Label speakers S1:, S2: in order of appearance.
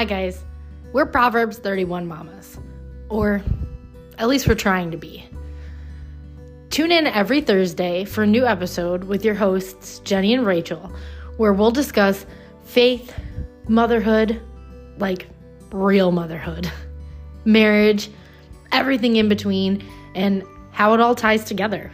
S1: Hi, guys. We're Proverbs 31 mamas, or at least we're trying to be. Tune in every Thursday for a new episode with your hosts, Jenny and Rachel, where we'll discuss faith, motherhood, like real motherhood, marriage, everything in between, and how it all ties together.